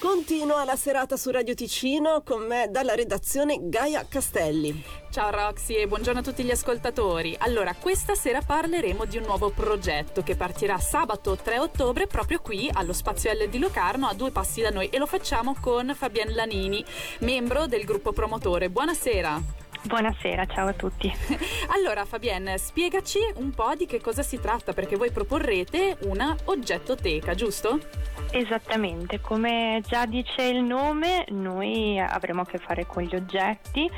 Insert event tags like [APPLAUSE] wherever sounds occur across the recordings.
Continua la serata su Radio Ticino con me dalla redazione Gaia Castelli. Ciao Roxy e buongiorno a tutti gli ascoltatori. Allora, questa sera parleremo di un nuovo progetto che partirà sabato 3 ottobre proprio qui allo Spazio L di Locarno a due passi da noi e lo facciamo con Fabienne Lanini, membro del gruppo promotore. Buonasera. Buonasera, ciao a tutti. [LAUGHS] allora Fabienne, spiegaci un po' di che cosa si tratta perché voi proporrete una oggettoteca, giusto? Esattamente, come già dice il nome, noi avremo a che fare con gli oggetti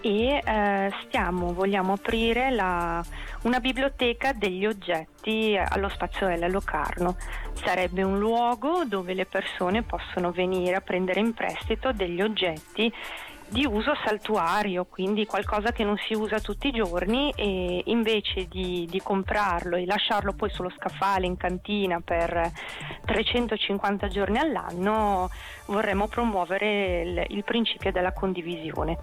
e eh, stiamo, vogliamo aprire la, una biblioteca degli oggetti allo Spazio L a Locarno. Sarebbe un luogo dove le persone possono venire a prendere in prestito degli oggetti di uso saltuario, quindi qualcosa che non si usa tutti i giorni e invece di, di, comprarlo e lasciarlo poi sullo scaffale in cantina per 350 giorni all'anno, vorremmo promuovere il, il principio della condivisione.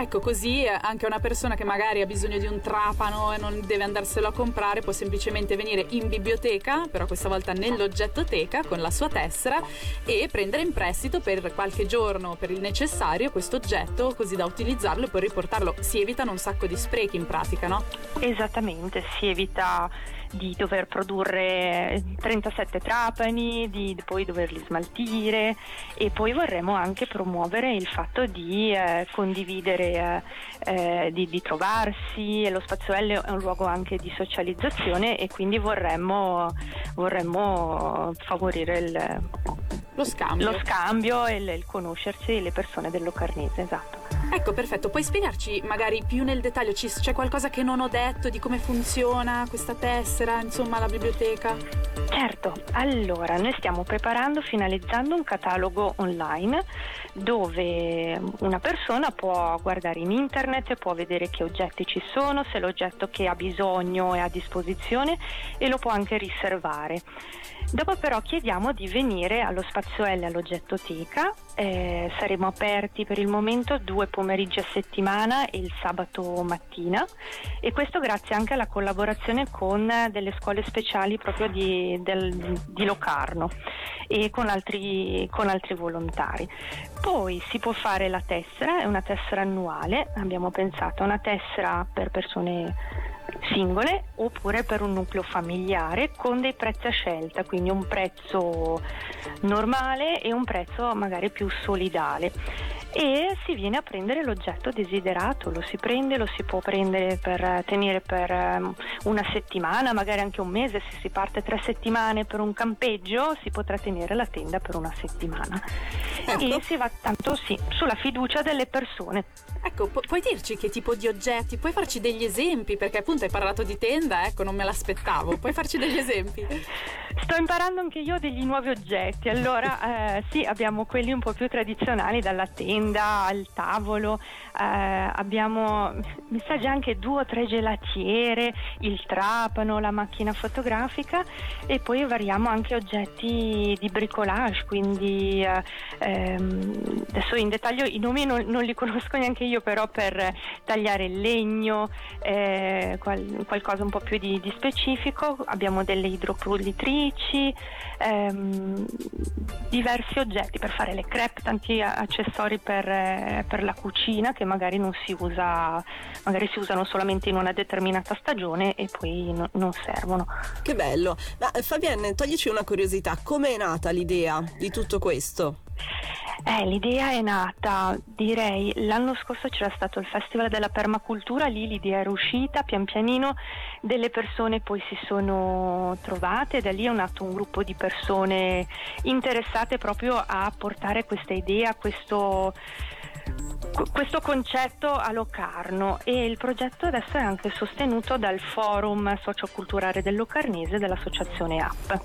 Ecco, così eh, anche una persona che magari ha bisogno di un trapano e non deve andarselo a comprare può semplicemente venire in biblioteca, però questa volta nell'oggettoteca con la sua tessera e prendere in prestito per qualche giorno per il necessario questo oggetto così da utilizzarlo e poi riportarlo. Si evitano un sacco di sprechi in pratica, no? Esattamente, si evita di dover produrre 37 trapani, di poi doverli smaltire e poi vorremmo anche promuovere il fatto di eh, condividere, eh, eh, di, di, trovarsi, lo spazio L è un luogo anche di socializzazione e quindi vorremmo, vorremmo favorire il, lo scambio, lo scambio e il, il conoscersi le persone del Locarnese, esatto. Ecco, perfetto. Puoi spiegarci magari più nel dettaglio? c'è qualcosa che non ho detto di come funziona questa tessera, insomma, la biblioteca? Certo, allora noi stiamo preparando, finalizzando un catalogo online dove una persona può guardare in internet, può vedere che oggetti ci sono, se l'oggetto che ha bisogno è a disposizione e lo può anche riservare. Dopo però chiediamo di venire allo Spazio L all'oggettoteca, eh, saremo aperti per il momento due pomeriggi a settimana e il sabato mattina e questo grazie anche alla collaborazione con delle scuole speciali proprio di, del, di Locarno e con altri, con altri volontari. Poi si può fare la tessera, è una tessera annuale, abbiamo pensato a una tessera per persone singole oppure per un nucleo familiare con dei prezzi a scelta, quindi un prezzo normale e un prezzo magari più solidale e si viene a prendere l'oggetto desiderato, lo si prende, lo si può prendere per tenere per um, una settimana, magari anche un mese, se si parte tre settimane per un campeggio si potrà tenere la tenda per una settimana ecco. e si va tanto sì sulla fiducia delle persone. Ecco, pu- puoi dirci che tipo di oggetti, puoi farci degli esempi perché appunto hai parlato di tenda, ecco non me l'aspettavo, puoi farci degli esempi? [LAUGHS] Sto imparando anche io degli nuovi oggetti, allora [LAUGHS] eh, sì abbiamo quelli un po' più tradizionali dalla tenda al tavolo, eh, abbiamo mi sa già anche due o tre gelatiere, il trapano, la macchina fotografica e poi variamo anche oggetti di bricolage, quindi eh, ehm, adesso in dettaglio i nomi non, non, li [LAUGHS] conosco neanche io, però per tagliare il legno, eh, qual, qualcosa un po' più di, di specifico, abbiamo delle idropulitrici, ehm, diversi oggetti per fare le crepe, tanti accessori per, eh, per, la cucina che magari non si usa, magari si usano solamente in una determinata stagione e poi no, non servono. Che bello! Ma Fabienne, toglici una curiosità, come è nata l'idea di tutto questo? Eh, l'idea è nata, direi, l'anno scorso c'era stato il Festival della Permacultura, lì l'idea era uscita, pian pianino delle persone poi si sono trovate, da lì è nato un gruppo di persone interessate proprio a portare questa idea, questo questo concetto a Locarno e il progetto adesso è anche sostenuto dal forum socioculturale del Locarnese dell'associazione AP.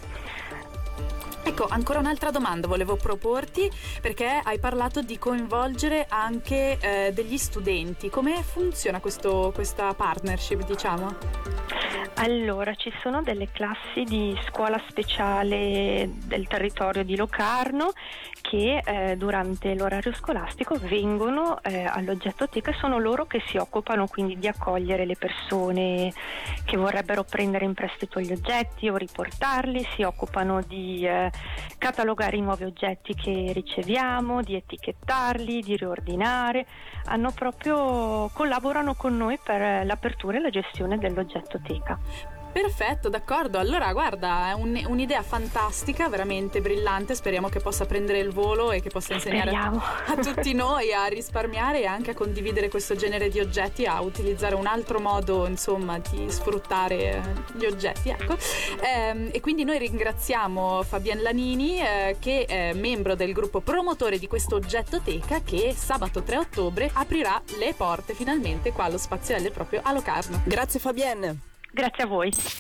Ecco, ancora un'altra domanda volevo proporti perché hai parlato di coinvolgere anche eh, degli studenti. Come funziona questo, questa partnership, diciamo? Allora, ci sono delle classi di scuola speciale del territorio di Locarno che eh, durante l'orario scolastico vengono eh, all'oggettoteca e sono loro che si occupano quindi di accogliere le persone che vorrebbero prendere in prestito gli oggetti o riportarli, si occupano di eh, catalogare i nuovi oggetti che riceviamo, di etichettarli, di riordinare. Hanno proprio collaborano con noi per l'apertura e la gestione dell'oggetto teca. Perfetto, d'accordo. Allora, guarda, è un, un'idea fantastica, veramente brillante. Speriamo che possa prendere il volo e che possa insegnare Speriamo. a tutti [LAUGHS] noi a risparmiare e anche a condividere questo genere di oggetti, a utilizzare un altro modo, insomma, di sfruttare eh, gli oggetti. Ecco. Ehm, e quindi noi ringraziamo Fabian Lanini, eh, che è membro del gruppo promotore di questo oggetto teca, che sabato 3 ottobre aprirà le porte finalmente qua allo Spaziale proprio a Locarno. Grazie Fabienne. Grazie a voi.